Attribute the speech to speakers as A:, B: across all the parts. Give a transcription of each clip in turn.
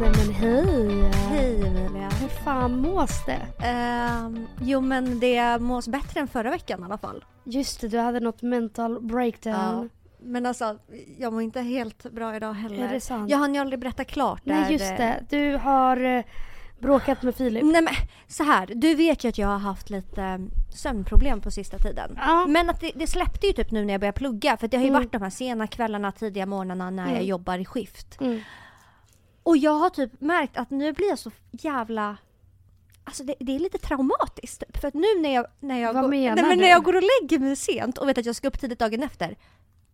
A: Nej men hej!
B: Hej Emilia.
A: Hur fan mås det?
B: Ehm, jo men det mås bättre än förra veckan i alla fall.
A: Just det, du hade något mental breakdown.
B: Men alltså, jag mår inte helt bra idag heller.
A: Är det sant?
B: Jag hann ju aldrig berätta klart.
A: Nej just det, du har eh, bråkat med Filip.
B: Nej men så här, du vet ju att jag har haft lite eh, sömnproblem på sista tiden.
A: Ja.
B: Men att det, det släppte ju typ nu när jag började plugga för det har ju
A: Mm.
B: varit de här sena kvällarna, tidiga morgnarna när jag
A: Mm.
B: jobbar i skift.
A: Mm.
B: Och jag har typ märkt att nu blir jag så jävla Alltså det, det är lite traumatiskt. typ. För att nu när jag, när jag,
A: Vad
B: går, nej, men när jag går och lägger mig sent och vet att jag ska upp tidigt dagen efter.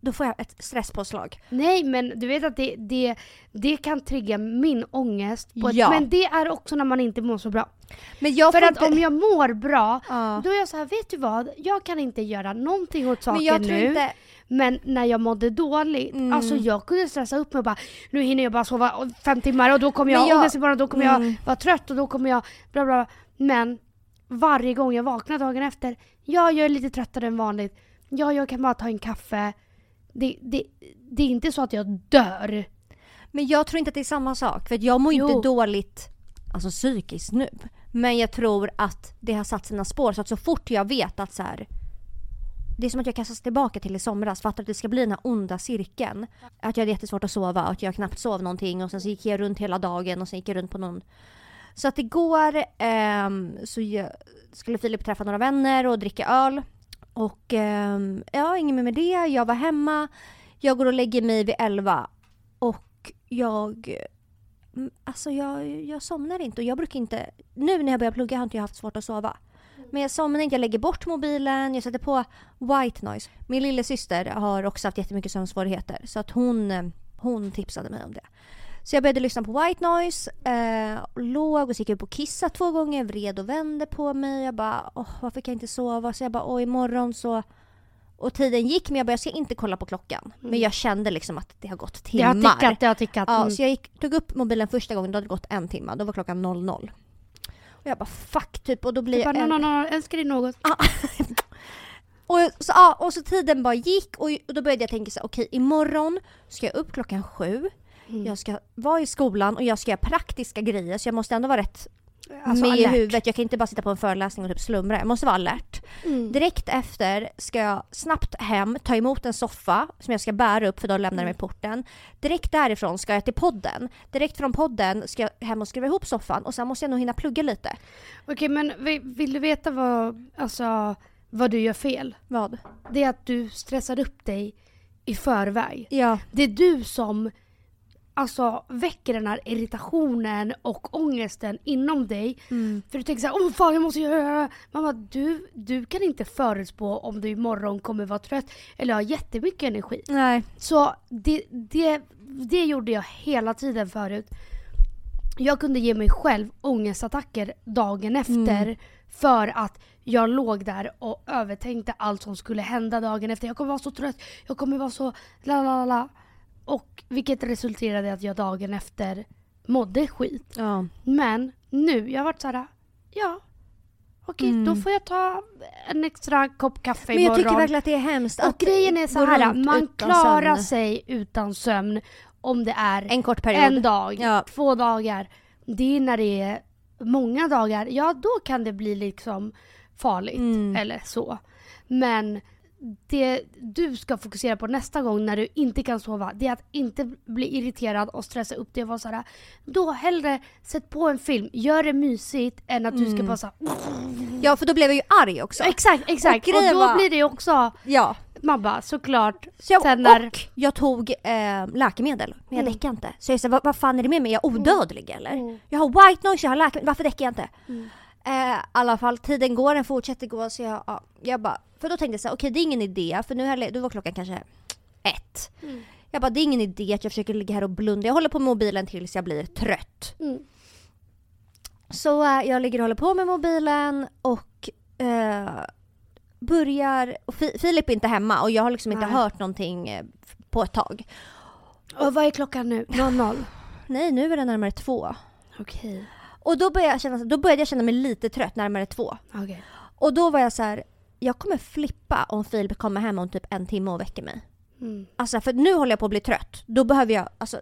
B: Då får jag ett stresspåslag.
A: Nej men du vet att det, det, det kan trigga min ångest. På ett,
B: Ja.
A: Men det är också när man inte mår så bra.
B: Men jag
A: För att
B: inte-
A: om jag mår bra,
B: Ja.
A: då är jag så här, vet du vad? Jag kan inte göra någonting åt saken
B: Men jag tror
A: nu.
B: inte...
A: Men när jag mådde dåligt,
B: Mm.
A: alltså jag kunde stressa upp mig och bara nu hinner jag bara sova fem timmar och då kommer jag
B: jag-
A: ångest imorgon då kommer
B: Mm.
A: jag vara trött och då kommer jag bla. bla. Men varje gång jag vaknar dagen efter, ja jag är lite tröttare än vanligt. Ja jag kan bara ta en kaffe. Det, det, det är inte så att jag dör.
B: Men jag tror inte att det är samma sak. För jag mår
A: Jo.
B: inte dåligt alltså psykiskt nu. Men jag tror att det har satt sina spår. Så att så fort jag vet att så här, Det är som att jag kastas tillbaka till i somras. Fattar att det ska bli den här onda cirkeln. Att jag hade jättesvårt att sova och att jag knappt sov någonting. Och sen så gick jag runt hela dagen och sen gick jag runt på någon... Så att igår ehm, så jag, skulle Filip träffa några vänner och dricka öl. Och eh, ja, inget mer med det. Jag var hemma. Jag går och lägger mig vid elva. Och jag... Mm, alltså jag, jag somnar inte och jag brukar inte... Nu när jag börjar plugga har inte jag haft svårt att sova. Men jag somnar inte, jag lägger bort mobilen, jag sätter på white noise. Min lillasyster har också haft jättemycket sömnsvårigheter så att hon, hon tipsade mig om det. Så jag började lyssna på white noise, eh, och låg och gick upp och kissade två gånger, vred och vände på mig. Jag bara, åh varför kan jag inte sova? Så jag bara, åh imorgon så... Och tiden gick men jag bara, jag ska inte kolla på klockan. Men jag kände liksom att det har gått
A: Det
B: timmar.
A: har tickat, det har tickat.
B: Ja,
A: Mm.
B: så jag gick, tog upp mobilen första gången, då hade det gått en timme. Då var klockan 00. Och jag bara fuck typ och då blir
A: Du bara,
B: jag...
A: no, no, no, älskar dig något.
B: Och, så, ja, och så tiden bara gick och, och då började jag tänka så okej imorgon ska jag upp klockan sju.
A: Mm.
B: Jag ska vara i skolan och jag ska göra praktiska grejer så jag måste ändå vara rätt
A: Alltså,
B: med i
A: alert.
B: huvudet. Jag kan inte bara sitta på en föreläsning och typ slumra. Jag måste vara alert.
A: Mm.
B: Direkt efter ska jag snabbt hem, ta emot en soffa som jag ska bära upp för då lämnar jag mig
A: Mm.
B: i porten. Direkt därifrån ska jag till podden. Direkt från podden ska jag hem och skruva ihop soffan och sen måste jag nog hinna plugga lite.
A: Okej men vi- vill du veta vad, alltså, vad du gör fel?
B: Vad?
A: Det är att du stressar upp dig i förväg.
B: Ja.
A: Det är du som alltså, väcker den här irritationen och ångesten inom dig.
B: Mm.
A: För du tänker såhär, åh fan jag måste göra det. Mamma, du, du kan inte förutspå om du imorgon kommer vara trött eller ha jättemycket energi.
B: Nej.
A: Så det, det, det gjorde jag hela tiden förut. Jag kunde ge mig själv ångestattacker dagen efter
B: Mm.
A: för att jag låg där och övertänkte allt som skulle hända dagen efter. Jag kommer vara så trött, jag kommer vara så la la, la. Och vilket resulterade i att jag dagen efter mådde skit.
B: Ja.
A: Men nu, jag har varit såhär, ja okej
B: Mm.
A: då får jag ta en extra kopp kaffe
B: Men jag
A: imorgon.
B: tycker verkligen att det är hemskt
A: Och
B: att
A: grejen är så här, man klarar
B: sömn.
A: sig utan sömn om det är
B: En kort period.
A: en dag,
B: Ja.
A: två dagar. Det är när det är många dagar, ja då kan det bli liksom farligt
B: Mm.
A: eller så. Men det du ska fokusera på nästa gång när du inte kan sova, det är att inte bli irriterad och stressa upp dig och vara såhär, då hellre sätt på en film, gör det mysigt än att du ska
B: Mm.
A: bara såhär,
B: Ja för då blev jag ju arg också.
A: exakt, exakt.
B: Och
A: Och, då
B: var-
A: blir det också,
B: Ja.
A: man bara såklart,
B: Så jag,
A: Sen när-
B: Och jag tog eh, läkemedel, men jag
A: Mm.
B: däckade inte. Så jag sa, vad, vad fan är det med mig? Är jag odödlig eller?
A: Mm.
B: Jag har white noise, jag har läkemedel, varför däckar jag inte?
A: Mm.
B: Eh, I alla fall, tiden går, den fortsätter gå så jag, ja, jag bara, för då tänkte jag så här, okej det är ingen idé, för nu då var klockan kanske ett.
A: Mm.
B: Jag bara, det är ingen idé att jag försöker ligga här och blunda. Jag håller på med mobilen tills jag blir trött.
A: Mm.
B: Så eh, jag ligger och håller på med mobilen och eh, börjar... Och Fi- Filip är inte hemma och jag har liksom inte
A: Nej.
B: hört någonting eh, på ett tag.
A: Och vad är klockan nu? 00?
B: Nej, nu är det närmare två.
A: Okej.
B: Och då började, jag känna, då började jag känna mig lite trött, närmare två.
A: Okej.
B: Och då var jag så här, jag kommer flippa om Filip kommer hem om typ en timme och väcker mig.
A: Mm.
B: Alltså för nu håller jag på att bli trött. Då behöver jag, alltså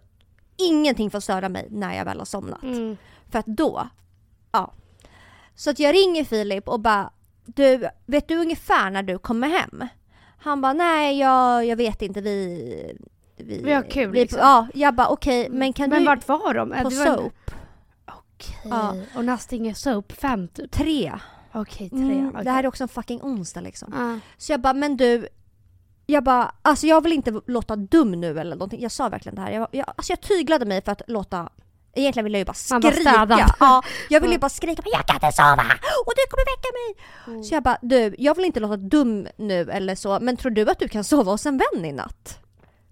B: ingenting får störa mig när jag väl har somnat.
A: Mm.
B: För att då, ja. Så att jag ringer Filip och bara, du, vet du ungefär när du kommer hem? Han bara, nej jag, jag vet inte, vi...
A: Vi har kul,
B: vi,
A: liksom.
B: Ja, jag bara okej, men kan
A: Men
B: du...
A: vart var de?
B: på
A: Det var-
B: soap?
A: Okej.
B: Ja.
A: Och Nastinge Soap 5 typ?
B: Tre.
A: Okej, tre.
B: Mm,
A: okej.
B: Det här är också en fucking onsdag liksom.
A: Ja.
B: Så jag bara, men du, jag bara, alltså jag vill inte låta dum nu eller någonting. Jag sa verkligen det här. Jag, jag, alltså jag tyglade mig för att låta Egentligen ville jag ju bara skrika. Ja, jag ville ju bara skrika men jag kan inte sova och du kommer väcka mig.
A: Mm.
B: Så jag bara, du, jag vill inte låta dum nu eller så, men tror du att du kan sova hos en vän i natt?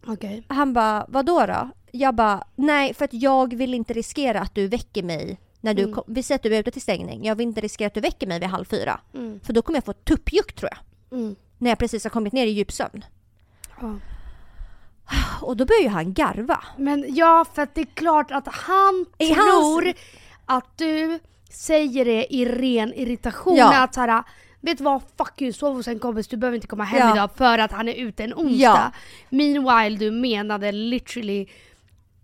A: Okej.
B: Han bara, vadå då? Jag bara, nej för att jag vill inte riskera att du väcker mig när du
A: Mm.
B: kom, vi säger att du är ute till stängning. Jag vill inte riskera att du väcker mig vid halv fyra.
A: Mm.
B: För då kommer jag få tuppjuck tror jag.
A: Mm.
B: När jag precis har kommit ner i djupsömn.
A: Ja.
B: Och då börjar ju han garva.
A: Men ja, för att det är klart att han
B: I
A: tror
B: hans-
A: att du säger det i ren irritation.
B: Ja.
A: Att såhär, vet du vad, fuck you, sov hos en kompis, du behöver inte komma hem
B: Ja.
A: idag för att han är ute en onsdag.
B: Ja.
A: Meanwhile, du menade literally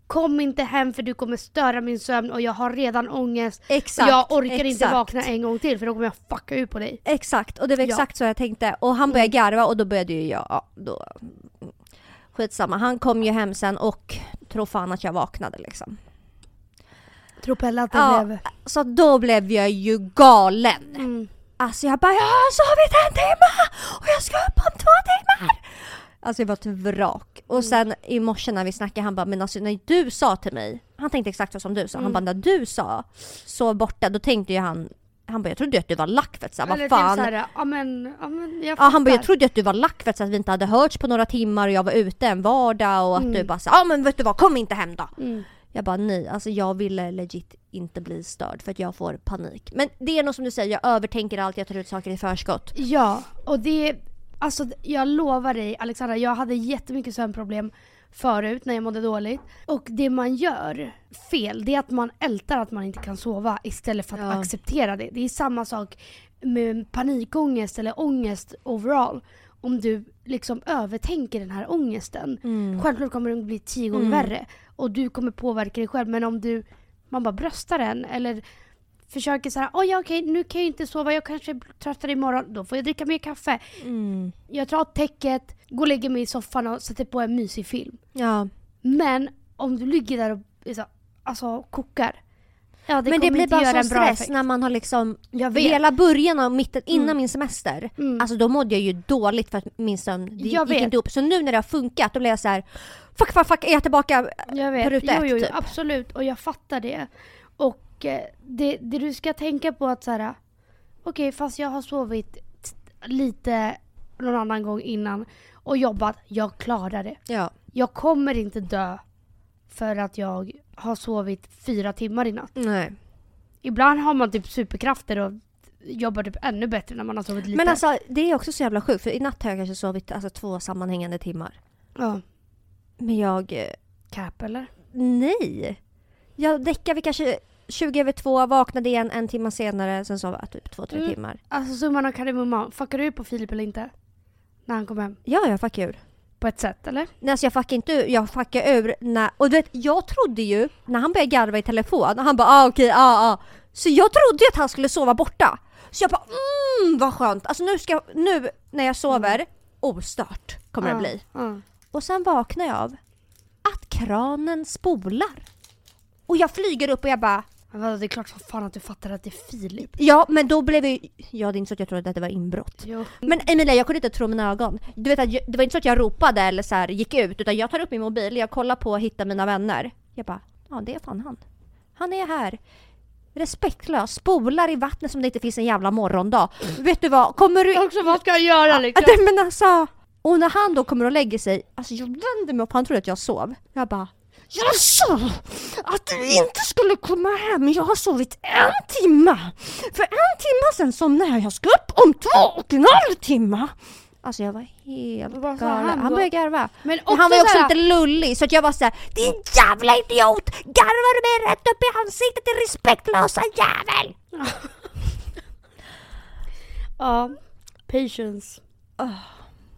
A: Kom inte hem för du kommer störa min sömn och jag har redan ångest.
B: Exakt.
A: jag orkar inte
B: exakt.
A: vakna en gång till för då kommer jag fucka ut på dig.
B: Exakt, och det var
A: Ja.
B: exakt så jag tänkte. Och han började garva och då började ju jag, ja, då... Skitsamma, han kom ju hem sen och tror fan att jag vaknade liksom.
A: Tror Pelle att det
B: Ja.
A: blev...
B: Så då blev jag ju galen.
A: Mm.
B: Alltså jag bara, jag har sovit en timme och jag ska upp om två timmar. Alltså jag var ett vrak. Och sen i morse när vi snackade, han bara, men alltså när du sa till mig, han tänkte exakt så som du sa, han
A: Mm.
B: bara, när du sa sov borta, då tänkte ju han, han bara, jag trodde att du var lack för att
A: Eller
B: vad fan.
A: typ såhär, ja men, ja men jag
B: Ja, han bara, jag trodde att du var lack för att vi inte hade hörts på några timmar och jag var ute en vardag och att
A: Mm.
B: du bara sa, ja men vet du vad, kom inte hem då.
A: Mm.
B: Jag bara nej, alltså jag ville legit inte bli störd för att jag får panik. Men det är nog som du säger, jag övertänker allt, jag tar ut saker i förskott.
A: Ja, och det... Alltså jag lovar dig Alexandra, jag hade jättemycket sömnproblem förut när jag mådde dåligt. Och det man gör fel, det är att man ältar att man inte kan sova istället för att
B: Ja.
A: acceptera det. Det är samma sak med panikångest eller ångest overall. Om du liksom övertänker den här ångesten. Självklart kommer den bli tio gånger
B: Mm.
A: värre. Och du kommer påverka dig själv. Men om du, man bara bröstar den eller försöker så här, oj ja, okej nu kan jag inte sova, jag kanske är tröttare imorgon, då får jag dricka mer kaffe.
B: Mm.
A: Jag tar täcket, går och lägger mig i soffan och sätter på en mysig film.
B: Ja.
A: Men om du ligger där och så, alltså kokar. Ja, det
B: men det blir bara sån stress
A: effekt.
B: när man har liksom. Hela början och mitten innan
A: Mm.
B: min semester,
A: Mm.
B: alltså då mådde jag ju dåligt för att min sömn gick
A: vet.
B: inte upp. Så nu när det har funkat då blir jag så här: fuck fuck fuck är jag tillbaka?
A: Jag vet.
B: på ruta
A: jo,
B: ett,
A: jo, jo,
B: typ.
A: absolut. Och jag fattar det. Och det, det du ska tänka på att så här, okej fast jag har sovit lite någon annan gång innan och jobbat, jag klarar det.
B: Ja.
A: Jag kommer inte dö för att jag har sovit fyra timmar i natt.
B: Nej.
A: Ibland har man typ superkrafter och jobbar typ ännu bättre när man har sovit lite.
B: Men alltså det är också så jävla sjukt för i natt har jag kanske sovit alltså, två sammanhängande timmar.
A: ja.
B: Men jag, eh,
A: Cap eller?
B: nej. Jag däckade vid kanske 20 över två, vaknade igen en timme senare, sen sov jag typ två, tre
A: Mm.
B: timmar.
A: Alltså summan av kardemumman, fuckar du på Filip eller inte? När han kom hem?
B: Ja, jag fuckade ur.
A: På ett sätt eller?
B: Nej, alltså jag fuckade inte ur, jag fuckade ur när, och du vet, jag trodde ju när han började garva i telefon, han bara ah okej, ah ah. Så jag trodde ju att han skulle sova borta. Så jag bara mm vad skönt, alltså nu ska nu när jag sover, ostört kommer det
A: Ja,
B: bli.
A: ja.
B: Och sen vaknar jag av att kranen spolar. Och jag flyger upp och jag bara
A: Men vadå, det är klart som fan att du fattar att det är Filip.
B: Ja men då blev jag Ja det är inte så att jag trodde att det var inbrott.
A: Jo.
B: Men Emilia jag kunde inte tro mina ögon. Du vet att jag, det var inte så att jag ropade eller så här, gick ut utan jag tar upp min mobil, jag kollar på och hittar mina vänner. Jag bara, ja det är fan han. Han är här. Respektlös, spolar i vattnet som det inte finns en jävla morgondag. Vet du vad, kommer du...
A: Också vad ska jag göra liksom?
B: Ja, men alltså, och när han då kommer och lägger sig, alltså jag vänder mig upp, han trodde att jag sov. Jag bara jag sa att du inte skulle komma hem, jag har sovit en timme. För en timme sen somnade jag, jag ska upp om två och en halv timme. Alltså jag var helt galen.
A: han
B: Han, började garva.
A: Men
B: Men han var ju också
A: såhär-
B: lite lullig så att jag var såhär Din jävla idiot! Garvar du mig rätt upp i ansiktet din respektlösa jävel!
A: Ja, patience.
B: Ah.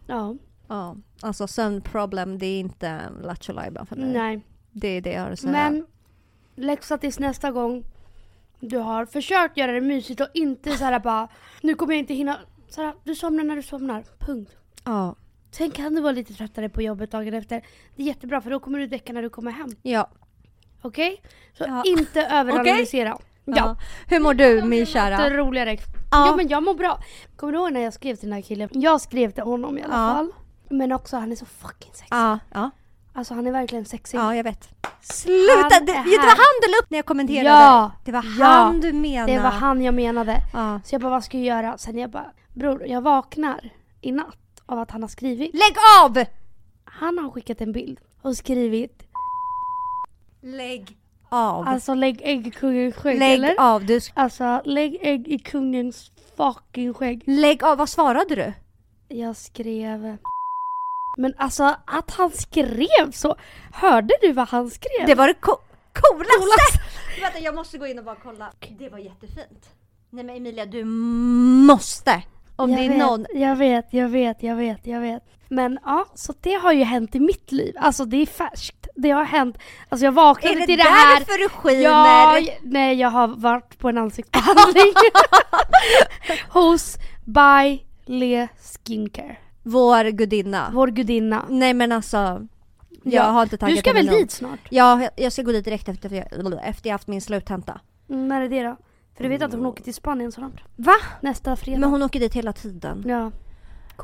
A: Ja,
B: Ja, alltså sömnproblem det är inte lattjo för mig.
A: nej.
B: Det är det jag har att säga.
A: Men läxa tills nästa gång du har försökt göra det mysigt och inte så här bara nu kommer jag inte hinna. Så här, du somnar när du somnar. Punkt.
B: Ja.
A: Sen kan du vara lite tröttare på jobbet dagen efter. Det är jättebra för då kommer du däcka när du kommer hem.
B: Ja.
A: Okej? Så
B: Ja.
A: inte överanalysera.
B: ja.
A: Ja.
B: Hur mår du min
A: Det är
B: kära?
A: roligare. Ja. Men jag mår bra. Kommer du ihåg när jag skrev till den här killen? Jag skrev till honom i alla
B: Ja.
A: fall. Men också han är så fucking sexig.
B: Ja, ja,
A: Alltså han är verkligen sexig.
B: ja jag vet. Sluta! Det, det var han du la upp när jag kommenterade.
A: Ja,
B: Det var
A: ja.
B: han du menade.
A: Det var han jag menade.
B: Ja.
A: Så jag bara, vad ska jag göra? Sen jag bara, bror jag vaknar i natt av att han har skrivit.
B: Lägg av!
A: Han har skickat en bild och skrivit
B: Lägg av.
A: Alltså lägg ägg i kungens skägg
B: Lägg
A: eller?
B: av. Du,
A: Alltså lägg ägg i kungens fucking skägg.
B: lägg av. Vad svarade du?
A: Jag skrev... Men alltså att han skrev så. Hörde du vad han skrev?
B: Det var det co- coolaste! Vänta jag måste gå in och bara kolla. Det var jättefint. Nej men Emilia du måste! Om
A: jag
B: det är
A: vet,
B: någon...
A: Jag vet, jag vet, jag vet, jag vet. Men ja, så det har ju hänt i mitt liv. Alltså det är färskt. Det har hänt. Alltså jag vaknade
B: Är det
A: till det här.
B: därför du skiner?
A: Ja, nej jag har varit på en ansiktsbehandling. Hos By Le Skincare.
B: Vår gudinna.
A: Vår gudinna.
B: Nej men alltså. Jag
A: Ja,
B: har inte tagit
A: Du ska väl dit snart?
B: Ja, jag- jag ska gå dit direkt efter, efter jag haft min sluttenta.
A: Mm, när är det då? För du vet att hon åker till Spanien snart.
B: Va?
A: Nästa fredag.
B: Men hon åker dit hela tiden.
A: Ja.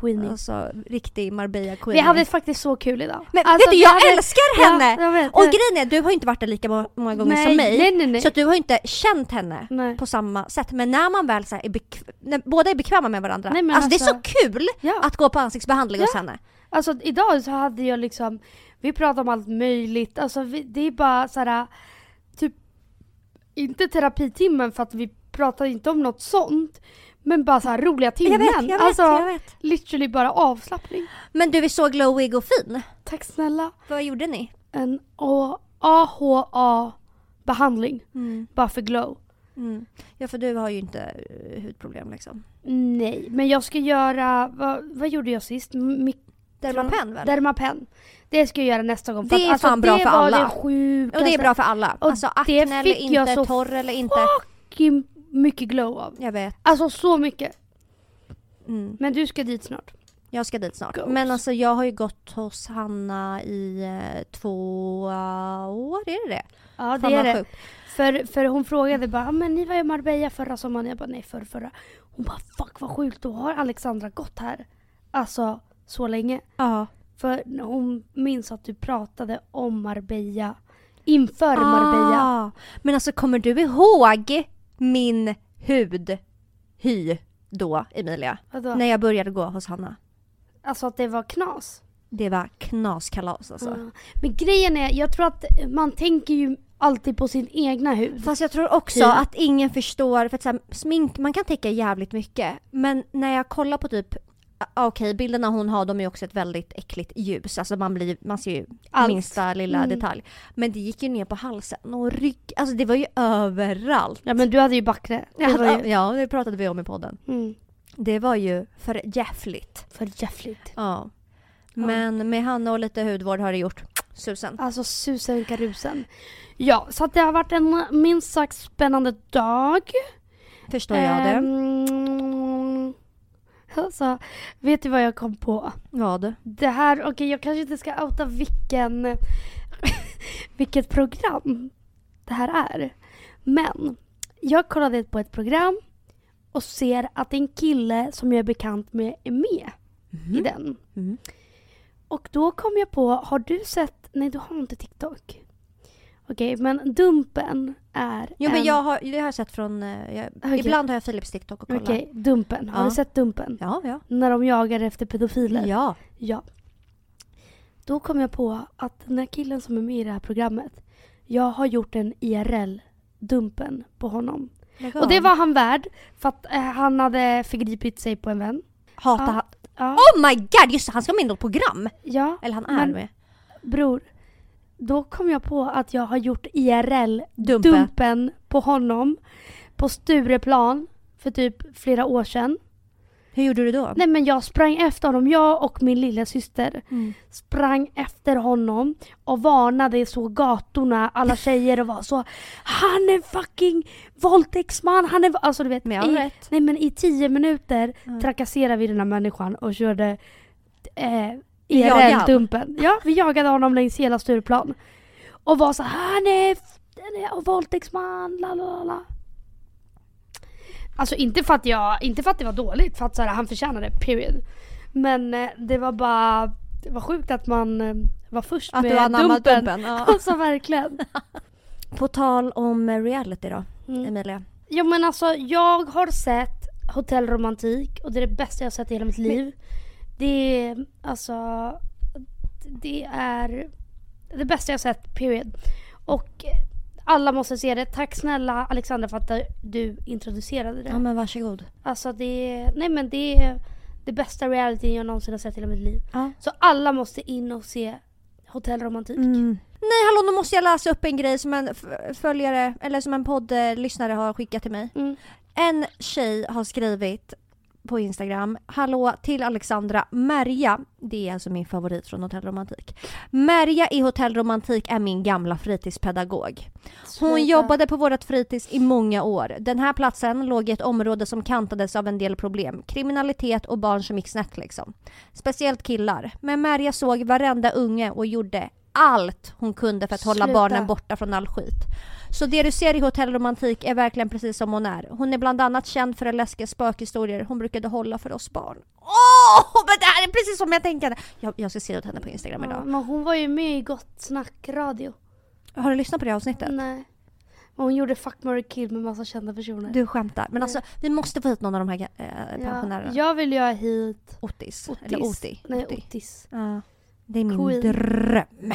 A: Queenie.
B: Alltså riktig Marbella queen.
A: Vi hade faktiskt så kul idag.
B: Men
A: Alltså,
B: vet du, jag
A: hade-
B: älskar
A: Ja,
B: henne!
A: jag vet.
B: Och grejen är, du har ju inte varit där lika må- många gånger
A: nej,
B: som mig.
A: Nej, nej, nej.
B: Så du har ju inte känt henne
A: nej.
B: på samma sätt. Men när man väl så är bekv- båda är bekväma med varandra.
A: Nej, men
B: alltså, det är
A: alltså-
B: så kul
A: Ja.
B: att gå på ansiktsbehandling hos henne.
A: Alltså idag så hade jag liksom, vi pratade om allt möjligt. Alltså vi, det är bara såhär, typ, inte terapitimmen för att vi pratar inte om något sånt. Men bara så här roliga timmen.
B: Jag vet, jag vet,
A: alltså
B: jag vet.
A: literally bara avslappning.
B: Men du är så glowig och fin.
A: Tack snälla.
B: Vad gjorde ni?
A: En A- AHA behandling.
B: Mm.
A: Bara för glow.
B: Mm. Ja för du har ju inte eh, hudproblem liksom.
A: Nej, men jag ska göra, vad, vad gjorde jag sist? Mik-
B: Dermapen väl?
A: Dermapen. Det ska jag göra nästa gång.
B: Det är
A: alltså,
B: fan bra
A: det
B: för
A: var
B: alla.
A: Det sjukaste.
B: och det är bra för alla.
A: Och
B: alltså
A: det
B: akne eller inte, torr eller inte.
A: fucking mycket glow av.
B: Jag vet.
A: Alltså så mycket.
B: Mm.
A: Men du ska dit snart.
B: Jag ska dit snart.
A: Goals.
B: Men alltså jag har ju gått hos Hanna i eh, två eh, år, är det det?
A: Ja det är det. För, för hon frågade bara, "Ah, men ni var i Marbella förra sommaren. Jag bara, nej förra, förra. Hon bara, fuck vad sjukt, då har Alexandra gått här. Alltså så länge.
B: Ja.
A: För hon minns att du pratade om Marbella inför Marbella.
B: Ah, men alltså kommer du ihåg min hudhy då Emilia?
A: Vadå?
B: När jag började gå hos Hanna.
A: Alltså att det var knas.
B: Det var knaskalas alltså.
A: Ja. Men grejen är, jag tror att man tänker ju alltid på sin egna hud.
B: Fast jag tror också
A: Ja.
B: att ingen förstår, för att så här, smink, man kan täcka jävligt mycket. Men när jag kollar på typ, ah, okej bilderna hon har de är också ett väldigt äckligt ljus. Alltså man, blir, man ser ju
A: Allt.
B: minsta lilla
A: Mm.
B: detalj. Men det gick ju ner på halsen och rygg, alltså det var ju överallt.
A: Ja men du hade ju backre.
B: Ja,
A: ju,
B: ja, det pratade vi om i podden.
A: mm,
B: Det var ju för jävligt.
A: för jävligt.
B: Ja. Men med Hanna och lite hudvård har det gjort susen.
A: Alltså susen karusen. Ja, så det har varit en minst sagt spännande dag.
B: Förstår jag det.
A: Ehm, alltså, vet du vad jag kom på?
B: Vad?
A: Det här, okej jag kanske inte ska outa vilken, vilket program det här är. Men jag kollade på ett program och ser att en kille som jag är bekant med är med i den.
B: Mm.
A: Och då kom jag på, har du sett, nej du har inte TikTok. Okej, men Dumpen är
B: Jo men
A: en,
B: jag har, det har jag sett från, eh, jag,
A: Okej.
B: ibland har jag Philips TikTok och kollar.
A: Okej, Dumpen. Har
B: Ja.
A: du sett Dumpen?
B: Ja, ja.
A: När de jagar efter pedofiler?
B: Ja.
A: Ja. Då kom jag på att den här killen som är med i det här programmet, jag har gjort en IRL-dumpen på honom. Och det var han värd för att eh, han hade förgripit sig på en vän.
B: Hata,
A: Ja.
B: ha-
A: Ja,
B: Oh my god, just han ska med i något program!
A: ja.
B: Eller han är
A: Men-
B: med.
A: bror. Då kom jag på att jag har gjort IRL-dumpen
B: Dumpen.
A: på honom på Stureplan för typ flera år sedan.
B: Hur gjorde du då?
A: Nej men jag sprang efter honom, jag och min lilla syster
B: Mm.
A: sprang efter honom och varnade så gatorna, alla tjejer och var så Han är fucking våldtäktsman, han är... Alltså du vet,
B: Med all
A: i,
B: rätt.
A: nej men i tio minuter
B: Mm.
A: trakasserade vi den här människan och körde eh. IRL-dumpen. Ja, vi jagade honom längs hela Stureplan. Och var så han är, han är våldtäktsman, la la la. Alltså inte för att jag, inte för att det var dåligt, för att så här, han förtjänade period. Men eh, det var bara, det var sjukt att man eh, var först
B: Att
A: med
B: du
A: dumpen.
B: dumpen. Ja.
A: Alltså verkligen.
B: På tal om eh, reality då,
A: Mm.
B: Emilia.
A: Ja men alltså jag har sett Hotell Romantik och det är det bästa jag har sett i hela mitt liv. Det är alltså, det är det bästa jag sett, period. Och alla måste se det. Tack snälla Alexandra för att du introducerade det.
B: Ja men varsågod.
A: Alltså det är, nej men det är det bästa reality jag någonsin har sett i hela mitt liv.
B: Ja.
A: Så alla måste in och se Hotell Romantik.
B: Mm. Nej hallå, nu måste jag läsa upp en grej som en följare, eller som en poddlyssnare har skickat till mig.
A: Mm.
B: En tjej har skrivit på Instagram, hallå till Alexandra, Merja, det är alltså min favorit från Hotell Romantik. Merja i Hotell Romantik är min gamla fritidspedagog. Hon jobbade på vårt fritids i många år. Den här platsen låg i ett område som kantades av en del problem. Kriminalitet och barn som gick snett liksom. Speciellt killar. Men Merja såg varenda unge och gjorde allt hon kunde för att hålla
A: Sluta.
B: barnen borta från all skit. Så det du ser i Hotell Romantik är verkligen precis som hon är. Hon är bland annat känd för läskiga spökhistorier hon brukade hålla för oss barn. Åh, men det här är precis som jag tänkte! Jag, jag ska se åt henne på Instagram
A: Ja,
B: idag.
A: men hon var ju med i Gott Snack Radio.
B: Har du lyssnat på det avsnittet?
A: Nej. Hon gjorde Fuck, marry, kill med massa kända personer.
B: Du skämtar. Men alltså, vi måste få hit någon av de här
A: ja,
B: pensionärerna.
A: jag vill ju ha hit
B: Otis.
A: Otis.
B: Eller Oti.
A: Nej,
B: Oti.
A: Otis.
B: Ja. Det är min
A: Queen.
B: dröm.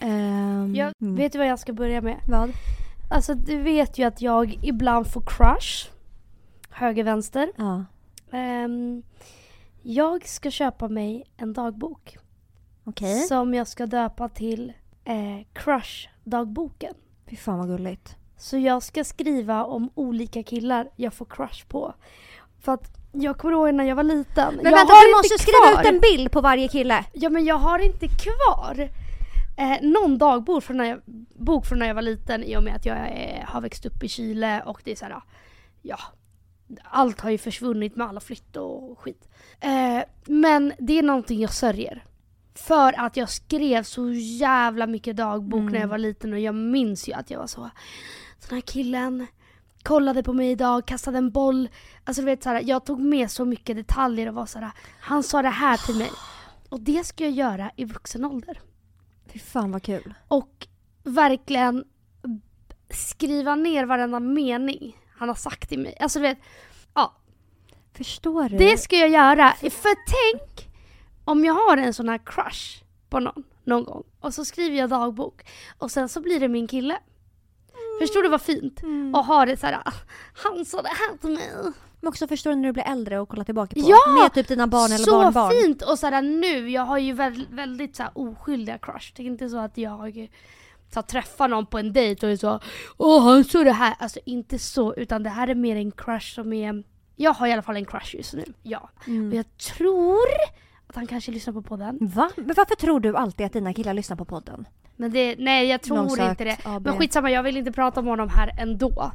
B: Ehm,
A: Jag,
B: mm.
A: Vet du vad jag ska börja med?
B: Vad?
A: Alltså du vet ju att jag ibland får crush. Höger, vänster.
B: Ja.
A: Ehm, jag ska köpa mig en dagbok.
B: Okej.
A: Som jag ska döpa till eh, Crush-dagboken.
B: Fy fan vad gulligt.
A: Så jag ska skriva om olika killar jag får crush på. För att jag kommer ihåg när jag var liten.
B: Men
A: jag
B: vänta, du måste skriva ut en bild på varje kille.
A: Ja men jag har inte kvar eh, någon dagbok från, när jag, bok från när jag var liten i och med att jag eh, har växt upp i Chile och det är såhär, ja. Allt har ju försvunnit med alla flytt och skit. Eh, men det är någonting jag sörjer. För att jag skrev så jävla mycket dagbok
B: Mm.
A: när jag var liten och jag minns ju att jag var så Den här killen kollade på mig idag, kastade en boll. Alltså du vet såhär, jag tog med så mycket detaljer och var såhär, han sa det här till mig. Och det ska jag göra i vuxen ålder.
B: Fy fan vad kul.
A: Och verkligen skriva ner varenda mening han har sagt till mig. Alltså du vet, ja.
B: Förstår du?
A: Det ska jag göra. För tänk om jag har en sån här crush på någon, någon gång. Och så skriver jag dagbok. Och sen så blir det min kille. Förstår du vad fint?
B: Mm.
A: Och ha det så här. "Ah, han sa det här till mig.
B: Men också förstår du när du blir äldre och kollar tillbaka på.
A: Ja!
B: Med typ dina barn eller
A: så
B: barnbarn.
A: fint! Och så här, nu, jag har ju väldigt, väldigt så här, oskyldiga crush. Det är inte så att jag så här, träffar någon på en dejt och är så Åh han sa det här. Alltså inte så, utan det här är mer en crush som är Jag har i alla fall en crush just nu. Ja. Och
B: Mm.
A: jag tror att han kanske lyssnar på podden.
B: Va? Men varför tror du alltid att dina killar lyssnar på podden?
A: Men det, nej jag tror
B: Långsökt
A: inte det.
B: AB.
A: Men skitsamma, jag vill inte prata om honom här ändå.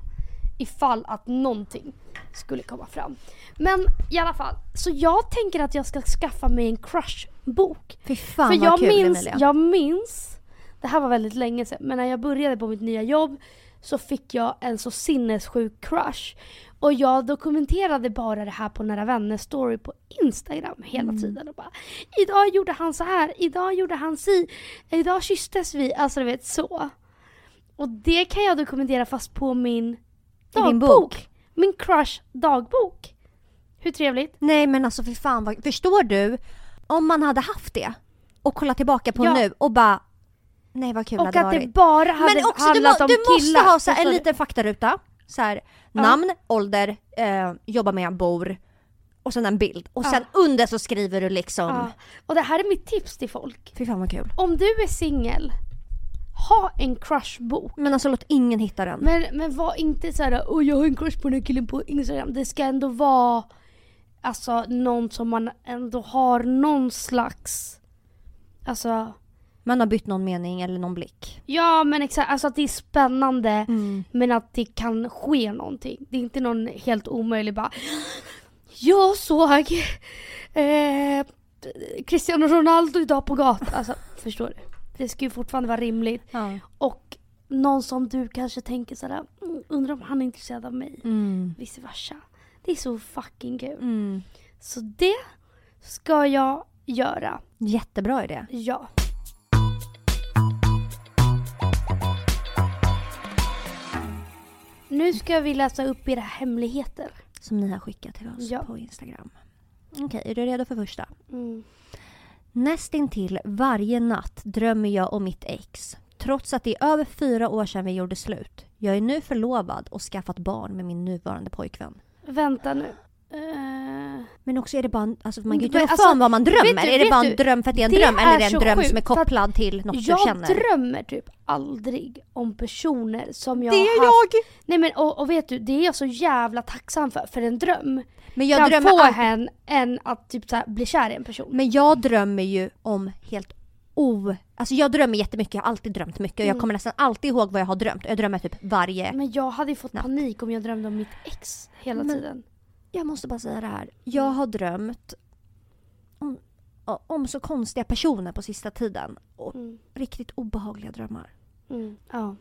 A: Ifall att någonting skulle komma fram. Men i alla fall, så jag tänker att jag ska skaffa mig en crush-bok.
B: Fy fan
A: För
B: vad
A: jag
B: kul
A: minns,
B: Emilia.
A: jag minns, det här var väldigt länge sedan, men när jag började på mitt nya jobb så fick jag en så sinnessjuk crush. Och jag dokumenterade bara det här på Nära Vänner story på Instagram hela
B: Mm.
A: tiden. Och bara, idag gjorde han så här, idag gjorde han si, idag kysstes vi. Alltså du vet så. Och det kan jag dokumentera fast på min dagbok. Min crush dagbok. Hur trevligt?
B: Nej men alltså för fan vad... Förstår du? Om man hade haft det och kollat tillbaka på
A: Ja.
B: nu och bara... Nej vad kul
A: Och
B: det hade
A: att det
B: varit.
A: bara hade
B: Men också du,
A: handlat
B: må,
A: om
B: du måste
A: killar.
B: ha så en
A: du?
B: liten faktaruta. Så här, namn, ålder, eh, jobbar med, bor och sen en bild. Och sen under så skriver du liksom,
A: Ja. Och det här är mitt tips till folk.
B: fy fan vad kul.
A: Om du är singel, ha en crushbok.
B: Men alltså låt ingen hitta den.
A: Men, men var inte så här, åh jag har en crush på den här killen på Instagram. Det ska ändå vara alltså någon som man ändå har någon slags, alltså
B: Man har bytt någon mening eller någon blick.
A: ja men exakt, alltså att det är spännande
B: Mm.
A: men att det kan ske någonting. Det är inte någon helt omöjlig bara Jag såg eh, Cristiano Ronaldo idag på gatan. Alltså förstår du? Det ska ju fortfarande vara rimligt.
B: Ja.
A: Och någon som du kanske tänker sådär, "Mm, undrar om han är intresserad av mig.
B: Mm.
A: Vice versa. Det är så fucking kul.
B: Mm.
A: Så det ska jag göra.
B: Jättebra idé.
A: Ja. Nu ska vi läsa upp era hemligheter.
B: Som ni har skickat till oss
A: Ja.
B: på Instagram. Okej, är du redo för första?
A: Mm.
B: Nästintill varje natt drömmer jag om mitt ex. Trots att det är över fyra år sedan vi gjorde slut. Jag är nu förlovad och skaffat barn med min nuvarande pojkvän.
A: Vänta nu. Eh,
B: Men också är det bara en, alltså man kan ju inte rå
A: alltså,
B: vad man drömmer.
A: du-
B: är det bara en dröm för att det är en
A: det
B: dröm eller är det
A: är
B: en dröm som är kopplad till något
A: jag
B: du känner?
A: drömmer typ aldrig om personer som jag
B: Det
A: har
B: är
A: haft.
B: jag!
A: Nej men och, och vet du, det är jag så jävla tacksam för. För en dröm
B: Men jag,
A: kan
B: drömmer
A: få
B: all...
A: en än att typ så här, bli kär i en person.
B: Men jag drömmer ju om helt o... Alltså jag drömmer jättemycket, jag har alltid drömt mycket och jag
A: Mm.
B: kommer nästan alltid ihåg vad jag har drömt. Jag drömmer typ varje...
A: Men jag hade ju fått
B: Natt.
A: panik om jag drömde om mitt ex hela
B: Men-
A: tiden.
B: Jag måste bara säga det här. Jag har drömt om, om så konstiga personer på sista tiden. Och
A: Mm.
B: riktigt obehagliga drömmar.
A: Mm. Ja.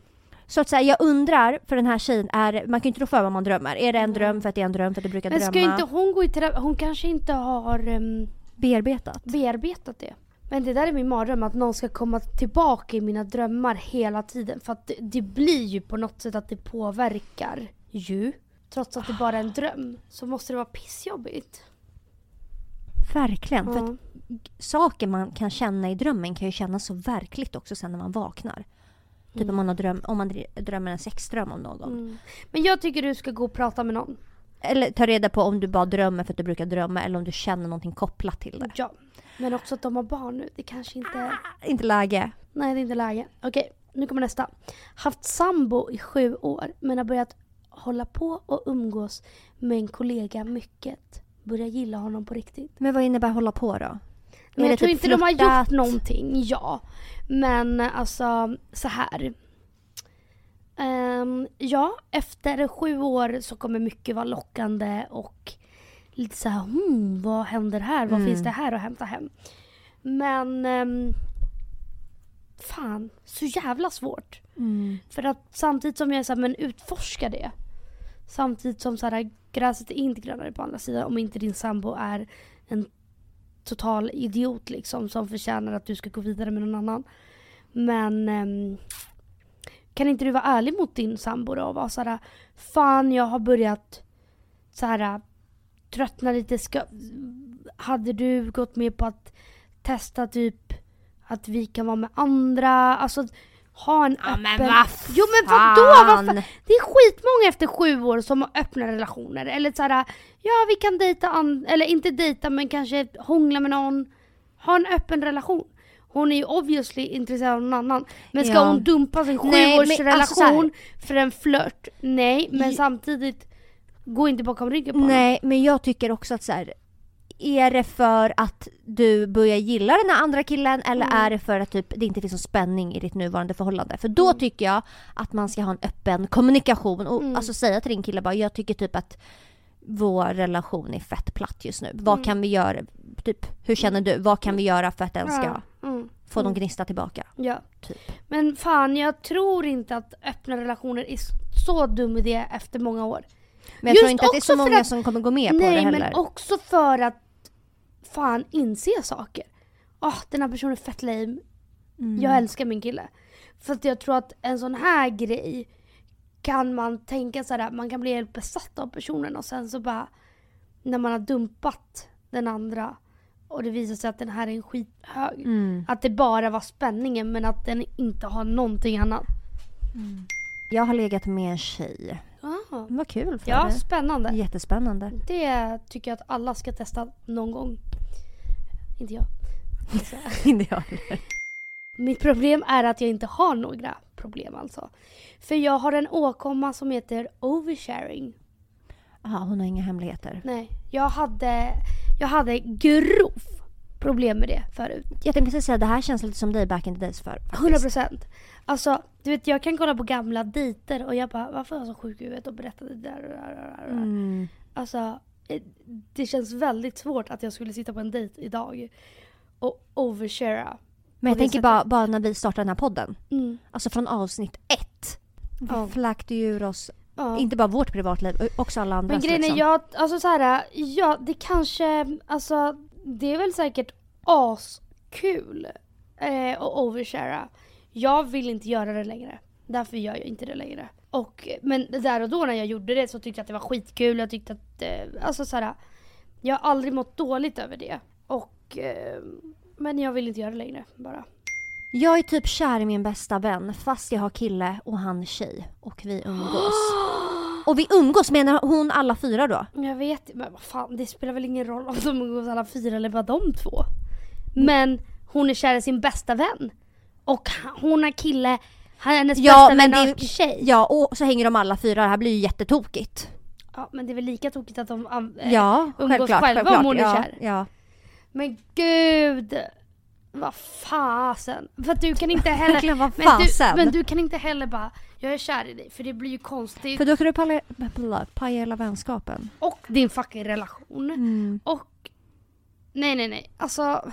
B: Så att säga, jag undrar, för den här tjejen, är, man kan ju inte rå för vad man drömmer. Är det en
A: Mm.
B: dröm för att det är en dröm för att du brukar
A: Men
B: drömma?
A: ska inte hon gå i terapi? Hon kanske inte har um,
B: Bearbetat?
A: bearbetat det. Men det där är min mardröm, att någon ska komma tillbaka i mina drömmar hela tiden. För att det, det blir ju på något sätt att det påverkar ju. Trots att det bara är en dröm så måste det vara pissjobbigt.
B: Verkligen. För
A: Ja.
B: att saker man kan känna i drömmen kan ju kännas så verkligt också sen när man vaknar. Typ om man, har dröm, om man dr- drömmer en sexdröm om någon.
A: Mm. Men jag tycker du ska gå och prata med någon.
B: Eller ta reda på om du bara drömmer för att du brukar drömma eller om du känner någonting kopplat till det.
A: Ja. Men också att de har barn nu. Det kanske inte är...
B: Inte läge.
A: Nej, det är inte läge. Okej, nu kommer nästa. Haft sambo i sju år men har börjat hålla på och umgås med en kollega mycket. Börjar gilla honom på riktigt.
B: Men vad innebär hålla på då?
A: Men jag tror
B: typ
A: inte de har
B: flörtat?
A: gjort någonting, ja. Men alltså så här. Ehm, ja, efter sju år så kommer mycket vara lockande och lite så här, hmm, vad händer här? Vad
B: Mm.
A: finns det här att hämta hem? Men ehm, fan, så jävla svårt.
B: Mm.
A: För att samtidigt som jag är såhär, men utforska det. Samtidigt som såhär, gräset är inte grönare på andra sidan om inte din sambo är en total idiot liksom som förtjänar att du ska gå vidare med någon annan. Men ehm, kan inte du vara ärlig mot din sambo då och vara såhär, fan jag har börjat såhär tröttna lite. Ska, hade du gått med på att testa typ att vi kan vara med andra? Alltså ha en
B: Ja,
A: öppen...
B: men vad
A: Jo men vadå? Vad
B: fan?
A: fan? Det är skitmånga efter sju år som har öppna relationer. Eller såhär, ja vi kan dejta, an- eller inte dejta men kanske hångla med någon. Ha en öppen relation. Hon är ju obviously intresserad av någon annan. Men ska
B: Ja.
A: hon dumpa sin
B: Nej, men
A: sjuårsrelation
B: alltså så här-
A: för en flört? Nej, men samtidigt, gå inte bakom ryggen på honom.
B: Nej, men jag tycker också att så här, är det för att du börjar gilla den här andra killen eller
A: Mm.
B: är det för att typ, det inte finns någon spänning i ditt nuvarande förhållande? För då
A: Mm.
B: tycker jag att man ska ha en öppen kommunikation och
A: Mm.
B: alltså säga till din kille bara jag tycker typ att vår relation är fett platt just nu. Vad
A: Mm.
B: kan vi göra? Typ, hur känner du? Vad kan vi göra för att den ska
A: mm,
B: få någon
A: mm.
B: gnista tillbaka?
A: Ja.
B: Typ.
A: Men fan, jag tror inte att öppna relationer är så dum idé efter många år.
B: Men jag
A: Just
B: tror inte att det är så många
A: att-
B: som kommer gå med på
A: Nej,
B: det heller.
A: men också för att fan inse saker. Åh, den här personen är fett lame.
B: Mm.
A: Jag älskar min kille. För att jag tror att en sån här grej kan man tänka sådär, man kan bli helt besatt av personen och sen så bara när man har dumpat den andra och det visar sig att den här är en skithög.
B: Mm.
A: Att det bara var spänningen men att den inte har någonting annat.
B: Jag har legat med en tjej. Mm, Vad kul för
A: Ja,
B: dig.
A: spännande.
B: Jättespännande.
A: Det tycker jag att alla ska testa någon gång. Inte jag.
B: Inte jag heller.
A: Mitt problem är att jag inte har några problem alltså. För jag har en åkomma som heter oversharing.
B: Jaha, hon har inga hemligheter.
A: Nej, jag hade, jag hade grov problem med det förut.
B: Jag tänkte precis säga det här känns lite som dig back in the days för. faktiskt.
A: 100 procent. Alltså, du vet jag kan kolla på gamla dejter och jag bara varför är jag så sjuk i huvudet och berättade det där och där och.
B: Mm.
A: Alltså, det känns väldigt svårt att jag skulle sitta på en dejt idag och overshara.
B: Men jag tänker bara, bara när vi startade den här podden.
A: Mm.
B: Alltså från avsnitt ett.
A: Ja.
B: Vi flackade ju ur oss,
A: Ja.
B: inte bara vårt privatliv, också alla andras
A: Men grejen är,
B: liksom.
A: jag, alltså så här, ja det kanske, alltså det är väl säkert askul eh, att overshara. Jag vill inte göra det längre. Därför gör jag inte det längre. Och, men där och då när jag gjorde det så tyckte jag att det var skitkul. Jag tyckte att, eh, alltså så här, jag har aldrig mått dåligt över det. Och, eh, men jag vill inte göra det längre bara.
B: Jag är typ kär i min bästa vän fast jag har kille och han tjej. Och vi umgås. Och vi umgås, menar hon alla fyra då?
A: Jag vet men vad fan det spelar väl ingen roll om de umgås alla fyra eller bara de två. Men hon är kär i sin bästa vän. Och hon har kille, hennes
B: Ja,
A: bästa
B: men
A: vän
B: det-
A: tjej.
B: Ja, och så hänger de alla fyra. Det här blir ju jättetokigt.
A: Ja men det är väl lika tokigt att de eh,
B: Ja,
A: umgås
B: självklart.
A: själva
B: självklart.
A: om hon är
B: ja,
A: kär.
B: Ja.
A: Men gud! Vad fasen. För att du kan inte heller... Men, du, men du kan inte heller bara, jag är kär i dig. För det blir ju konstigt.
B: För då kan du paja, paja hela vänskapen.
A: Och din fucking relation.
B: Mm.
A: Och nej, nej, nej. Alltså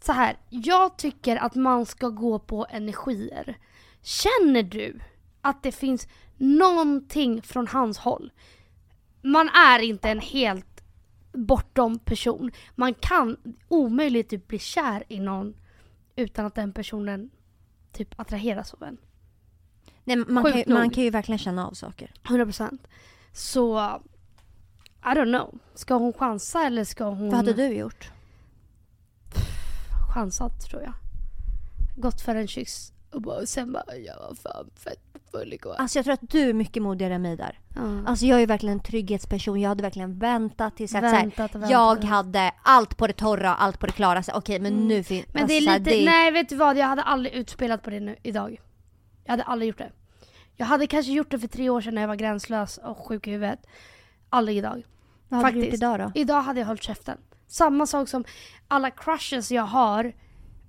A: så här. Jag tycker att man ska gå på energier. Känner du att det finns någonting från hans håll? Man är inte en helt bortom person. Man kan omöjligt typ bli kär i någon utan att den personen typ attraheras av en.
B: Nej, man, kan, ju,
A: nog.
B: man kan ju verkligen känna av saker.
A: 100%. Så I don't know. Ska hon chansa eller ska hon...
B: Vad hade du gjort?
A: chansat tror jag. Gått för en kyss och bara, sen bara jag var fan fett full igår.
B: Alltså jag tror att du är mycket modigare än mig där.
A: Ja.
B: Alltså jag är verkligen en trygghetsperson. Jag hade verkligen väntat tills att så här,
A: Väntat och
B: jag hade allt på det torra och allt på det klara. Så, Okej men
A: Mm.
B: nu finns...
A: Men det är
B: alltså,
A: lite, nej vet du vad? Jag hade aldrig utspelat på det nu idag. Jag hade aldrig gjort det. Jag hade kanske gjort det för tre år sedan när jag var gränslös och sjuk i huvudet. Aldrig idag.
B: Vad hade du gjort
A: faktiskt.
B: idag då?
A: Idag hade jag hållit käften. Samma sak som alla crushes jag har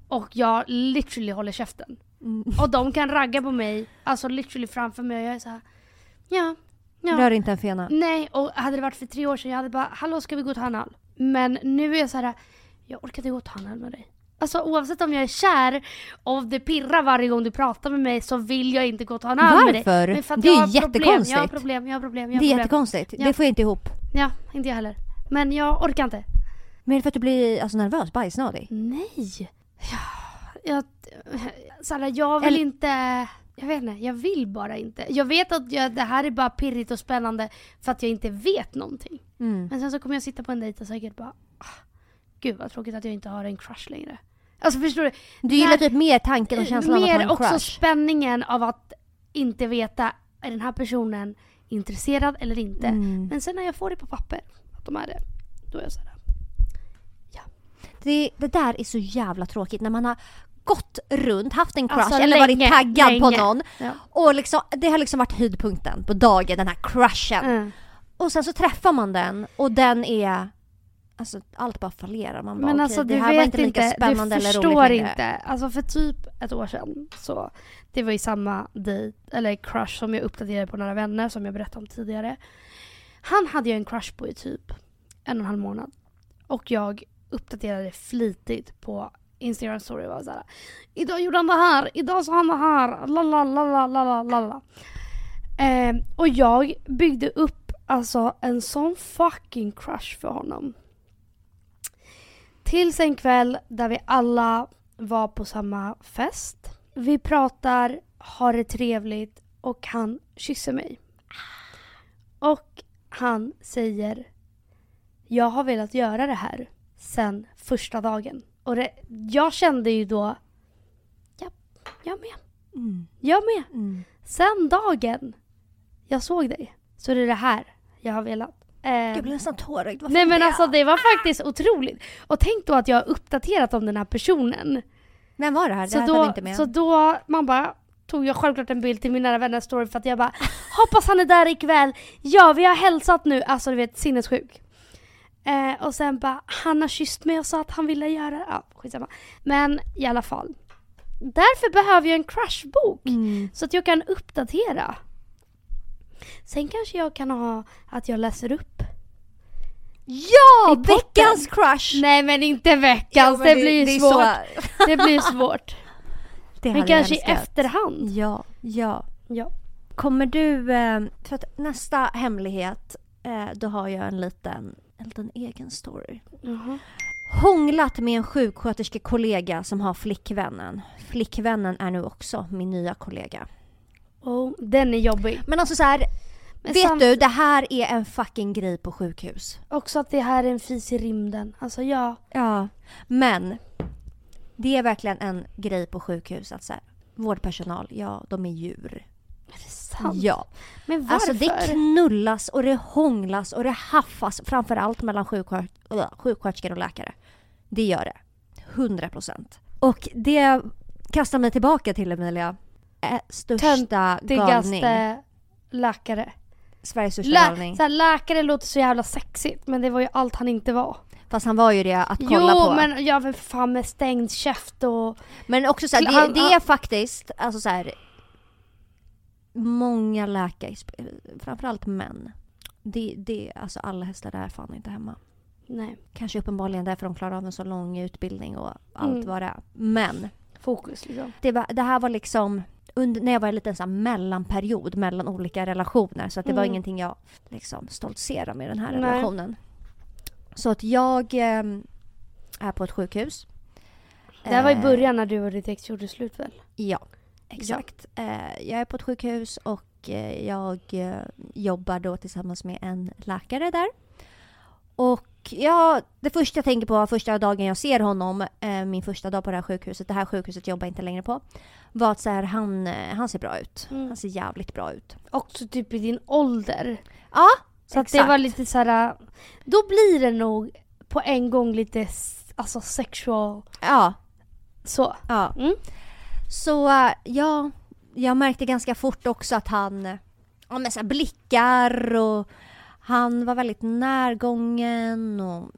A: och jag literally håller käften.
B: Mm.
A: Och de kan ragga på mig, alltså literally framför mig och jag är så här. ja, ja.
B: Rör inte en fena.
A: Nej, och hade det varit för tre år sedan jag hade bara hallå ska vi gå och ta en öl? Men nu är jag så här, jag orkar inte gå och ta en öl med dig. Alltså oavsett om jag är kär och det pirrar varje gång du pratar med mig så vill jag inte gå och ta en öl med dig.
B: Varför? Det är
A: jag
B: ju
A: har problem, jag har
B: jättekonstigt.
A: problem, jag har problem, jag
B: Det
A: har
B: är
A: problem.
B: jättekonstigt.
A: Ja.
B: Det får jag inte ihop.
A: Ja, inte jag heller. Men jag orkar inte.
B: Men är det för att du blir alltså, nervös, bajsnödig?
A: Nej. Ja, jag, Sara, jag vill
B: Eller-
A: inte... Jag vet inte, jag vill bara inte. Jag vet att jag, det här är bara pirrigt och spännande för att jag inte vet någonting.
B: Mm.
A: Men sen så kommer jag sitta på en dejt och säkert bara... Ah, gud vad tråkigt att jag inte har en crush längre. Alltså förstår du?
B: Du gillar typ mer tanken och känslan av att ha
A: Mer
B: en
A: också
B: crush?
A: spänningen av att inte veta, är den här personen intresserad eller inte?
B: Mm.
A: Men sen när jag får det på papper, att de är det, då är jag såhär...
B: Det, det där är så jävla tråkigt när man har gått runt, haft en crush
A: Alltså,
B: eller varit
A: länge,
B: taggad på
A: länge.
B: någon.
A: Ja.
B: Och liksom, det har liksom varit höjdpunkten på dagen, den här crushen.
A: Mm.
B: Och sen så träffar man den och den är... Alltså allt bara fallerar. Man bara,
A: Men
B: okej,
A: alltså
B: det
A: du
B: här var inte lika
A: inte,
B: spännande
A: du
B: eller roligt
A: förstår
B: längre.
A: inte. Alltså för typ ett år sedan så, det var ju samma dejt, eller crush som jag uppdaterade på några vänner som jag berättade om tidigare. Han hade jag en crush på i typ en och en halv månad. Och jag uppdaterade flitigt på Instagram story var såhär Idag gjorde han det här, idag sa han det här, lalla. Eh, och jag byggde upp alltså en sån fucking crush för honom. Tills en kväll där vi alla var på samma fest. Vi pratar, har det trevligt och han kysser mig. Och han säger Jag har velat göra det här sen första dagen. Och det, jag kände ju då Ja, jag med.
B: Mm.
A: Jag med.
B: Mm.
A: Sen dagen jag såg dig Så det är det här jag har velat. Eh,
B: Jag blir nästan tårögd.
A: Nej men
B: det?
A: alltså det var faktiskt otroligt. Och tänk då att jag har uppdaterat om den här personen.
B: Vem var det här? Det
A: Så
B: här
A: då,
B: inte med.
A: så då, man bara tog jag självklart en bild till min nära vänners story för att jag bara hoppas han är där ikväll. Ja vi har hälsat nu, alltså du vet sinnessjuk. Eh, och sen bara han har kysst mig och sa att han ville göra det. Ja skitsamma. Men i alla fall. Därför behöver jag en crushbok.
B: Mm.
A: Så att jag kan uppdatera. Sen kanske jag kan ha att jag läser upp.
B: Ja! Veckans crush!
A: Nej men inte veckans,
B: Ja, men
A: det, blir
B: är
A: svårt.
B: så-
A: Det blir svårt.
B: Det
A: Men kanske i efterhand.
B: Ja, ja.
A: Ja.
B: Kommer du, eh, för att nästa hemlighet, eh, då har jag en liten, en liten egen story.
A: Jaha.
B: Hånglat med en sjuksköterskekollega som har flickvännen. Flickvännen är nu också min nya kollega.
A: Oh, den är jobbig.
B: Men alltså så här,
A: Men
B: vet
A: sam-
B: du, det här är en fucking grej på sjukhus.
A: Också att det här är en fis i rymden. Alltså ja.
B: Ja, men det är verkligen en grej på sjukhus att så här, vårdpersonal, ja, de är djur.
A: Är det sant?
B: Ja.
A: Men varför?
B: Alltså det knullas och det hånglas och det haffas framförallt mellan sjuksköt sjuksköterskor och läkare. Det gör det. 100 procent. Och det kastar mig tillbaka till Emilia. Äh, största galning.
A: Diggaste läkare.
B: Sveriges största
A: Lä-
B: galning.
A: så här, läkare låter så jävla sexigt men det var ju allt han inte var.
B: Fast han var ju det att kolla
A: jo
B: på. Men,
A: men jag vill fan med stängd käft och...
B: också så här,
A: Han-
B: det, det är faktiskt, alltså så här, Många läkare, framförallt män. Det, det, alltså alla hästar är fan inte hemma.
A: Nej,
B: Kanske uppenbarligen därför de klarar av en så lång utbildning och allt
A: Mm.
B: vad det är. Men
A: fokus liksom.
B: det, var, det här var liksom under, när jag var i en liten så mellanperiod mellan olika relationer. Så att det var
A: Mm.
B: ingenting jag liksom stoltserade med den här
A: Nej.
B: relationen. Så att jag eh, är på ett sjukhus.
A: Det här var i
B: Eh,
A: början när du och ditt ex gjorde slut väl?
B: Ja, exakt. Eh, jag är på ett sjukhus och eh, jag eh, jobbar då tillsammans med en läkare där. Och ja, det första jag tänker på första dagen jag ser honom, min första dag på det här sjukhuset, det här sjukhuset jobbar jag inte längre på, var att så här, han, han ser bra ut.
A: Mm.
B: Han ser jävligt bra ut.
A: Också typ i din ålder.
B: Ja,
A: Så att det
B: exakt.
A: var lite så här. Då blir det nog på en gång lite alltså sexual
B: Ja,
A: så.
B: ja.
A: Mm.
B: Så ja, jag märkte ganska fort också att han, ja men så här blickar och han var väldigt närgången och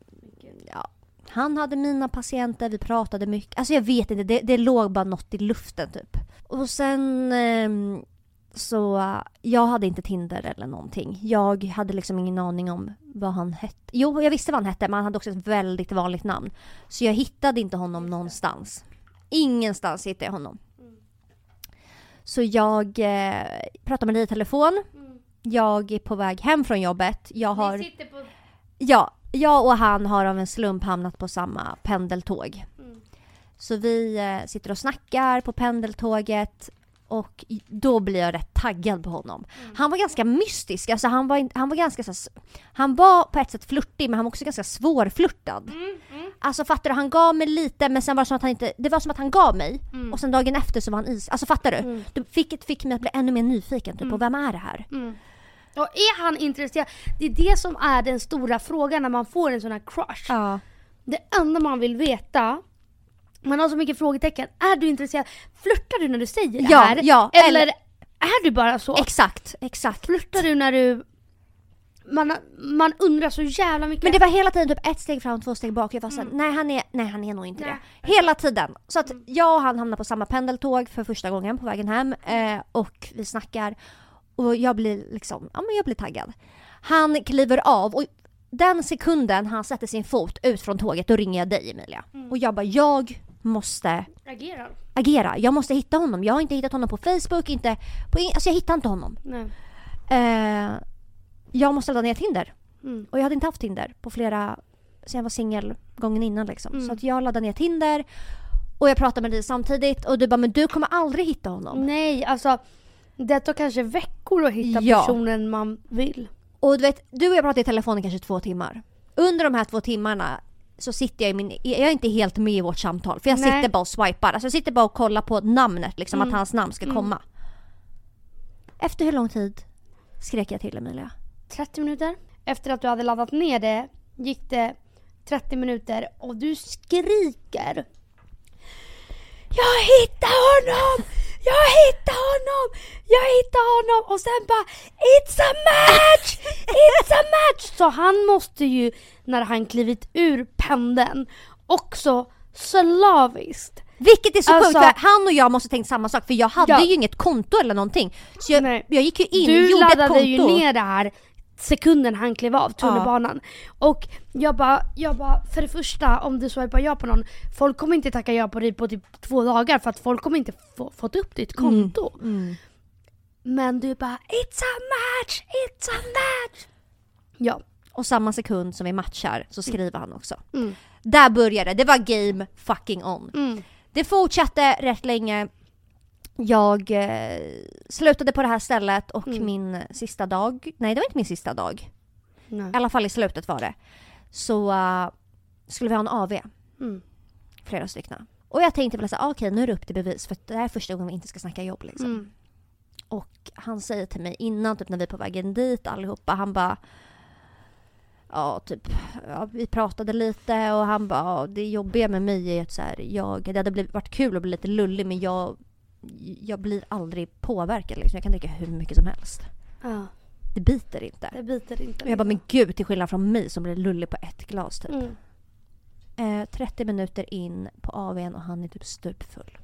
B: ja, han hade mina patienter, vi pratade mycket. Alltså jag vet inte, det, det låg bara något i luften typ. Och sen ehm, så, jag hade inte Tinder eller någonting. Jag hade liksom ingen aning om vad han hette. Jo, jag visste vad han hette men han hade också ett väldigt vanligt namn. Så jag hittade inte honom någonstans. Ingenstans hittade jag honom. Så jag eh, pratar med dig i telefon. Jag är på väg hem från jobbet. Jag har...
A: sitter på...
B: Ja, jag och han har av en slump hamnat på samma pendeltåg.
A: Mm.
B: Så vi eh, sitter och snackar på pendeltåget och då blir jag rätt taggad på honom.
A: Mm.
B: Han var ganska mystisk, alltså han var, han var ganska så, Han var på ett sätt flörtig men han var också ganska svårflörtad.
A: Mm, mm,
B: Alltså fattar du? Han gav mig lite men sen var det som att han inte... Det var som att han gav mig
A: mm.
B: och sen dagen efter så var han is. Alltså fattar du?
A: Mm.
B: Du fick, fick mig att bli ännu mer nyfiken typ
A: Mm.
B: på vem är det här?
A: Mm. Och är han intresserad? Det är det som är den stora frågan när man får en sån här crush.
B: Ja.
A: Det enda man vill veta, man har så mycket frågetecken. Är du intresserad? Flörtar du när du säger det
B: Ja,
A: här?
B: ja,
A: Eller,
B: eller-
A: är du bara så?
B: Exakt, exakt.
A: Flörtar du när du... Man, man undrar så jävla mycket.
B: Men det var hela tiden typ ett steg fram, två steg bak. Jag var såhär,
A: Mm.
B: nej han är, nej han är nog inte
A: Nej.
B: det. Hela tiden. Så att jag och han hamnar på samma pendeltåg för första gången på vägen hem. Eh, och vi snackar. Och jag blir liksom, ja men jag blir taggad. Han kliver av och den sekunden han sätter sin fot ut från tåget då ringer jag dig Emilia.
A: Mm.
B: Och jag bara, jag måste
A: Agerar.
B: agera. Jag måste hitta honom. Jag har inte hittat honom på Facebook, inte på, in- alltså jag hittar inte honom.
A: Nej.
B: Eh, jag måste ladda ner Tinder.
A: Mm.
B: Och jag hade inte haft Tinder på flera, sen jag var singel gången innan liksom.
A: Mm.
B: Så att jag laddade ner Tinder och jag pratade med dig samtidigt och du bara men du kommer aldrig hitta honom.
A: Nej, alltså det tar kanske veckor att hitta
B: Ja.
A: personen man vill.
B: Och du vet, du och jag pratade i telefon i kanske två timmar. Under de här två timmarna så sitter jag i min, jag är inte helt med i vårt samtal för jag
A: Nej.
B: sitter bara och swipar. Alltså jag sitter bara och kollar på namnet liksom
A: Mm.
B: att hans namn ska
A: Mm.
B: komma. Efter hur lång tid Skrek jag till Emilia.
A: 30 minuter. Efter att du hade laddat ner det gick det 30 minuter och du skriker. Jag hittade honom! Jag hittade honom! Jag hittade honom! Och sen bara It's a match! It's a match! Så han måste ju, när han klivit ur pendeln, också slaviskt
B: Vilket är så
A: Alltså-
B: sjukt för han och jag måste tänkt samma sak för jag hade
A: Ja.
B: ju inget konto eller någonting. Så jag, jag gick ju in,
A: Du
B: gjorde ett
A: laddade
B: konto.
A: ju ner det här sekunden han klev av tunnelbanan. Och jag bara, jag bara, för det första om du swipar ja på någon, folk kommer inte tacka ja på dig på typ två dagar för att folk kommer inte få, fått upp ditt konto.
B: Mm.
A: Men du bara It's a match! It's a match! Ja.
B: Och samma sekund som vi matchar så skriver han också.
A: Mm.
B: Där började det, det var game fucking on.
A: Mm.
B: Det fortsatte rätt länge. Jag eh, slutade på det här stället och
A: Mm.
B: min sista dag, nej det var inte min sista dag,
A: Nej.
B: i alla fall i slutet var det, så eh, skulle vi ha en AV,
A: Mm.
B: flera stycken. Och jag tänkte väl såhär, ah, okej nu är det upp till bevis för det här är första gången vi inte ska snacka jobb liksom.
A: Mm.
B: Och han säger till mig innan, typ när vi är på vägen dit allihopa, han bara Ja, typ, ja, vi pratade lite och han bara, ja, det jobbiga med mig är att så här, jag, det hade blivit, varit kul att bli lite lullig men jag, jag blir aldrig påverkad liksom. Jag kan dricka hur mycket som helst.
A: Ja,
B: Det biter inte.
A: det biter inte.
B: Och jag bara, men gud till skillnad från mig som blir lullig på ett glas typ.
A: Mm.
B: Eh, 30 minuter in på AWn och han är typ stupfull.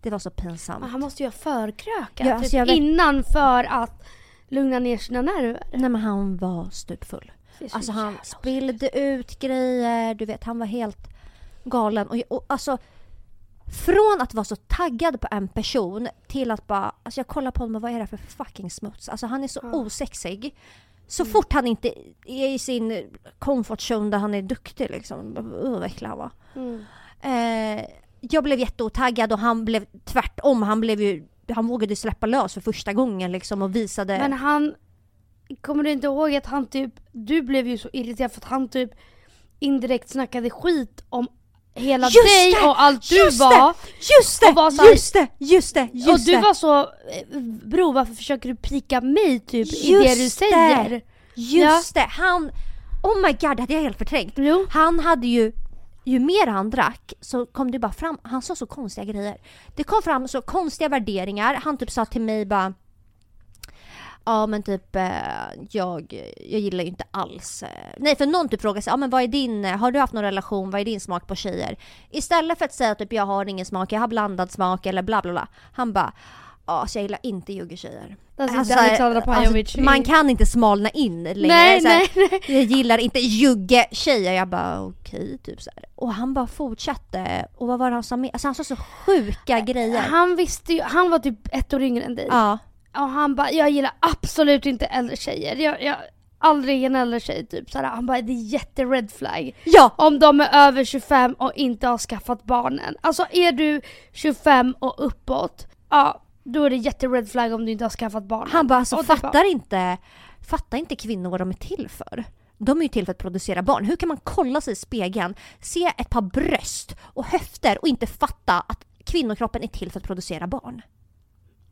B: Det var så pinsamt.
A: Men han måste ju ha förkrökat
B: Ja, alltså
A: typ
B: vet-
A: innan för att lugna ner sina nerver.
B: Nej men han var stupfull. Alltså han spillde ut grejer, du vet han var helt galen. Och, och alltså från att vara så taggad på en person till att bara, alltså jag kollar på honom och vad är det för fucking smuts? Alltså han är så
A: Ja.
B: osexig. Så
A: Mm.
B: fort han inte är i sin comfort zone där han är duktig liksom. Vad äcklig han var.
A: Mm.
B: Eh, jag blev jätteotaggad och han blev tvärtom. Han blev ju, han vågade släppa lös för första gången liksom och visade...
A: Men han, kommer du inte ihåg att han typ, du blev ju så irriterad för att han typ indirekt snackade skit om hela
B: Just
A: dig
B: det!
A: och allt du
B: Just
A: var.
B: Just det!
A: och var så här-
B: just det! Just det! Just
A: och du
B: det!
A: var så, eh, bro varför försöker du pika mig typ i
B: Just
A: det du
B: det!
A: säger?
B: Just det! Han... Oh my god, det hade jag helt förträngt.
A: Jo.
B: Han hade ju... Ju mer han drack så kom det bara fram, han sa så konstiga grejer. Det kom fram så konstiga värderingar. Han typ sa till mig bara Ja men typ eh, jag, jag gillar ju inte alls... eh, Nej för någon typ frågade sig, ja men vad är din, eh, har du haft någon relation, vad är din smak på tjejer? Istället för att säga typ jag har ingen smak, jag har blandad smak eller bla bla bla. Han bara, ja så jag gillar inte juggetjejer. Alltså,
A: Pajovic.
B: alltså, man kan inte smalna in längre.
A: nej, nej, nej.
B: jag gillar inte jugge-tjejer. Jag bara okej, typ så här. Och han bara fortsatte. Och vad var det han sa mer? Alltså han sa så sjuka grejer.
A: Han visste ju, han var typ ett år yngre än dig.
B: Ja.
A: Och han bara, jag gillar absolut inte äldre tjejer. Jag, jag, aldrig en äldre tjej typ. Såhär, han bara, det är jätte red flag.
B: Ja!
A: Om de är över 25 och inte har skaffat barnen. Alltså är du 25 och uppåt, ja då är det jätte red flag om du inte har skaffat barnen.
B: Han bara alltså
A: Och
B: fattar inte, fattar inte kvinnor vad de är till för? De är ju till för att producera barn. Hur kan man kolla sig i spegeln, se ett par bröst och höfter och inte fatta att kvinnokroppen är till för att producera barn?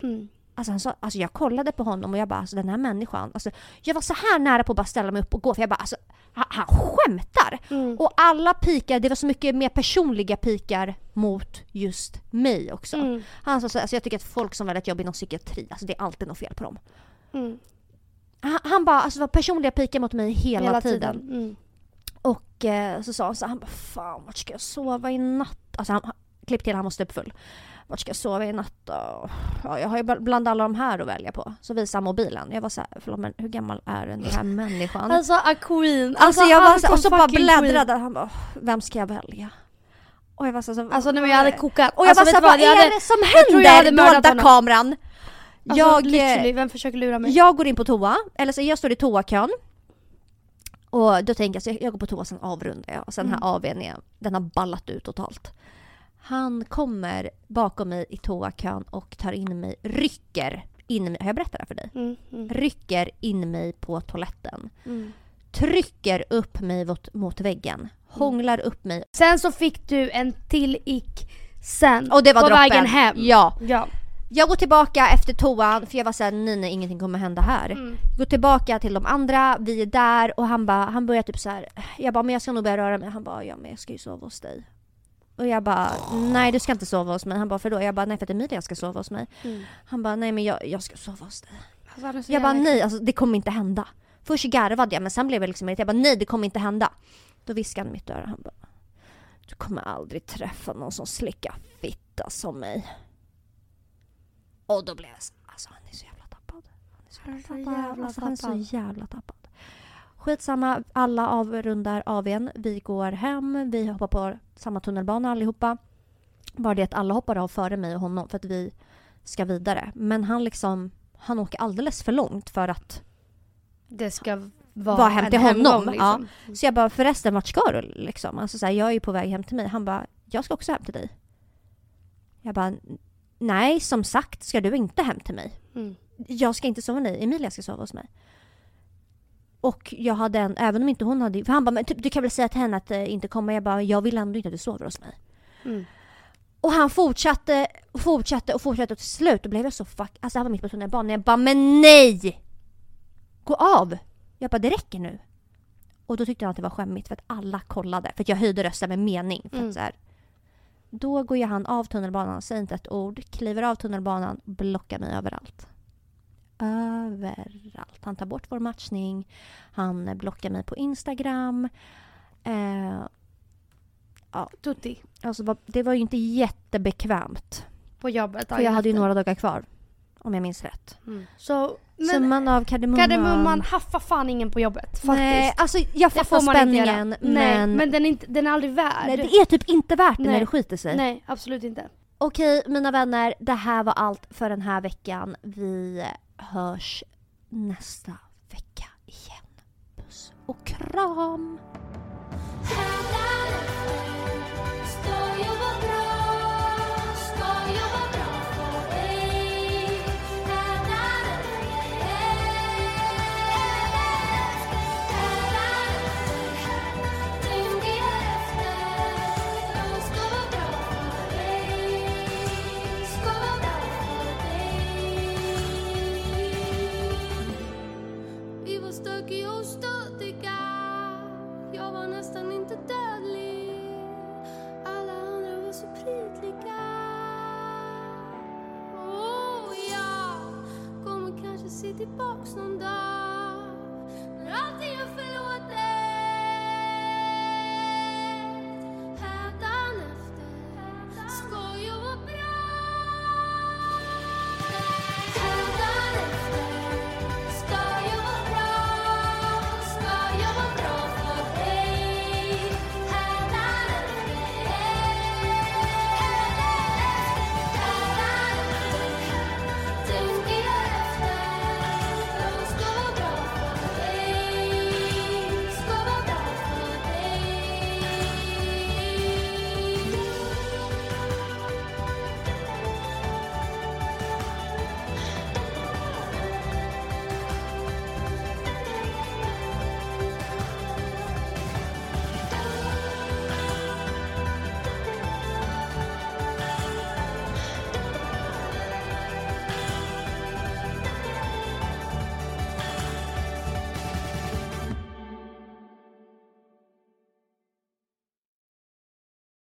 A: Mm.
B: Alltså, han sa, alltså jag kollade på honom och jag bara alltså den här människan, alltså, jag var så här nära på att bara ställa mig upp och gå för jag bara alltså han, han skämtar!
A: Mm.
B: Och alla pikar, det var så mycket mer personliga pikar mot just mig också.
A: Mm.
B: Han sa så, alltså jag tycker att folk som väljer ett jobb inom psykiatri, alltså det är alltid något fel på dem.
A: Mm.
B: Han, han bara, alltså det var personliga pikar mot mig hela, tiden.
A: Mm.
B: Och eh, så sa han så han bara fan vart ska jag sova i natt? Alltså han, han klipp till han var stupfull. Vart ska jag sova i natt då? Ja, jag har ju bland alla de här att välja på. Så visade han mobilen. Jag var så här, förlåt men hur gammal är den här människan?
A: Alltså a queen.
B: Alltså jag var så, och så bara
A: fucking queen.
B: bläddrade han bara, vem ska jag välja? Och jag var så, så
A: Alltså nej, men jag hade kokat.
B: Och jag
A: alltså,
B: var så
A: du
B: vad
A: jag
B: är
A: hade,
B: det som
A: tror jag
B: händer?
A: mördat
B: Dolda kameran.
A: alltså,
B: jag,
A: literally, vem försöker lura mig?
B: jag går in på toa, eller så jag står i toakön. Och då tänker jag, så jag, jag går på toa sen avrundar jag. Och sen
A: Mm.
B: här AWn den har ballat ut totalt. Han kommer bakom mig i toakön och tar in mig, rycker in mig, har jag berättat det här för dig?
A: Mm, mm,
B: Rycker in mig på toaletten.
A: mm.
B: Trycker upp mig mot, mot väggen. Hånglar upp mig.
A: Sen så fick du en till ick sen.
B: Och det var
A: på
B: droppen.
A: vägen hem.
B: Ja.
A: ja.
B: Jag går tillbaka efter toan för jag var såhär nej nej ingenting kommer hända här.
A: Mm.
B: Går tillbaka till de andra, vi är där och han bara, han börjar typ så här. Jag bara men jag ska nog börja röra mig. Han bara ja men jag ska ju sova hos dig. Och jag bara nej du ska inte sova hos mig. Han bara för då? Jag bara nej för att Emilia ska sova hos mig.
A: Mm.
B: Han bara nej men jag, jag ska sova hos dig.
A: Alltså,
B: Jag bara nej alltså det kommer inte hända. Först garvade jag men sen blev jag liksom irriterad. Jag bara nej det kommer inte hända. Då viskade han mitt öra. Han bara du kommer aldrig träffa någon som slickar fitta som mig. Och då blev jag så, alltså han är så jävla tappad. Han är så jävla tappad. Alltså, han är så jävla tappad. Skitsamma, alla avrundar AWn. Vi går hem, vi hoppar på samma tunnelbana allihopa. Bara det att alla hoppar av före mig och honom för att vi ska vidare. Men han liksom, han åker alldeles för långt för att
A: Det ska vara
B: Var hem till honom,
A: hemgång, liksom.
B: Så jag bara, förresten vart ska du liksom? Alltså så här, jag är ju på väg hem till mig. Han bara, jag ska också hem till dig. Jag bara, nej som sagt ska du inte hem till mig.
A: Mm.
B: Jag ska inte sova med dig, Emilia ska sova hos mig. Och jag hade en, även om inte hon hade, för han bara, men typ, du kan väl säga till henne att eh, inte komma. Jag bara, jag vill ändå inte att du sover hos mig.
A: Mm.
B: Och han fortsatte, och fortsatte och fortsatte och till slut då blev jag så fuck, alltså han var mitt på tunnelbanan. Jag bara, men nej! Gå av! Jag bara, det räcker nu. Och då tyckte han att det var skämmigt för att alla kollade. För att jag höjde rösten med mening. För
A: Mm.
B: att så här, då går ju han av tunnelbanan, säger inte ett ord, kliver av tunnelbanan, blockar mig överallt. Överallt. Han tar bort vår matchning, han blockar mig på Instagram. Eh,
A: Tutti.
B: alltså, det var ju inte jättebekvämt.
A: På jobbet.
B: För jag hade ju några dagar kvar. Om jag minns rätt.
A: Mm. Så, men
B: Summan av kardemumman.
A: kardemumman haffar fan ingen på jobbet. Faktiskt.
B: Nej, alltså jag fattar
A: inte
B: spänningen men,
A: Nej, men den är, inte, den är aldrig värd.
B: nej, det är typ inte värt det när
A: Nej.
B: det skiter sig.
A: Nej, absolut inte.
B: Okej mina vänner, det här var allt för den här veckan. Vi hörs nästa vecka igen. Puss och kram!
C: Var stökig och stötiga Jag var nästan inte dödlig Alla andra var så prydliga Och jag kommer kanske se tillbaks någon dag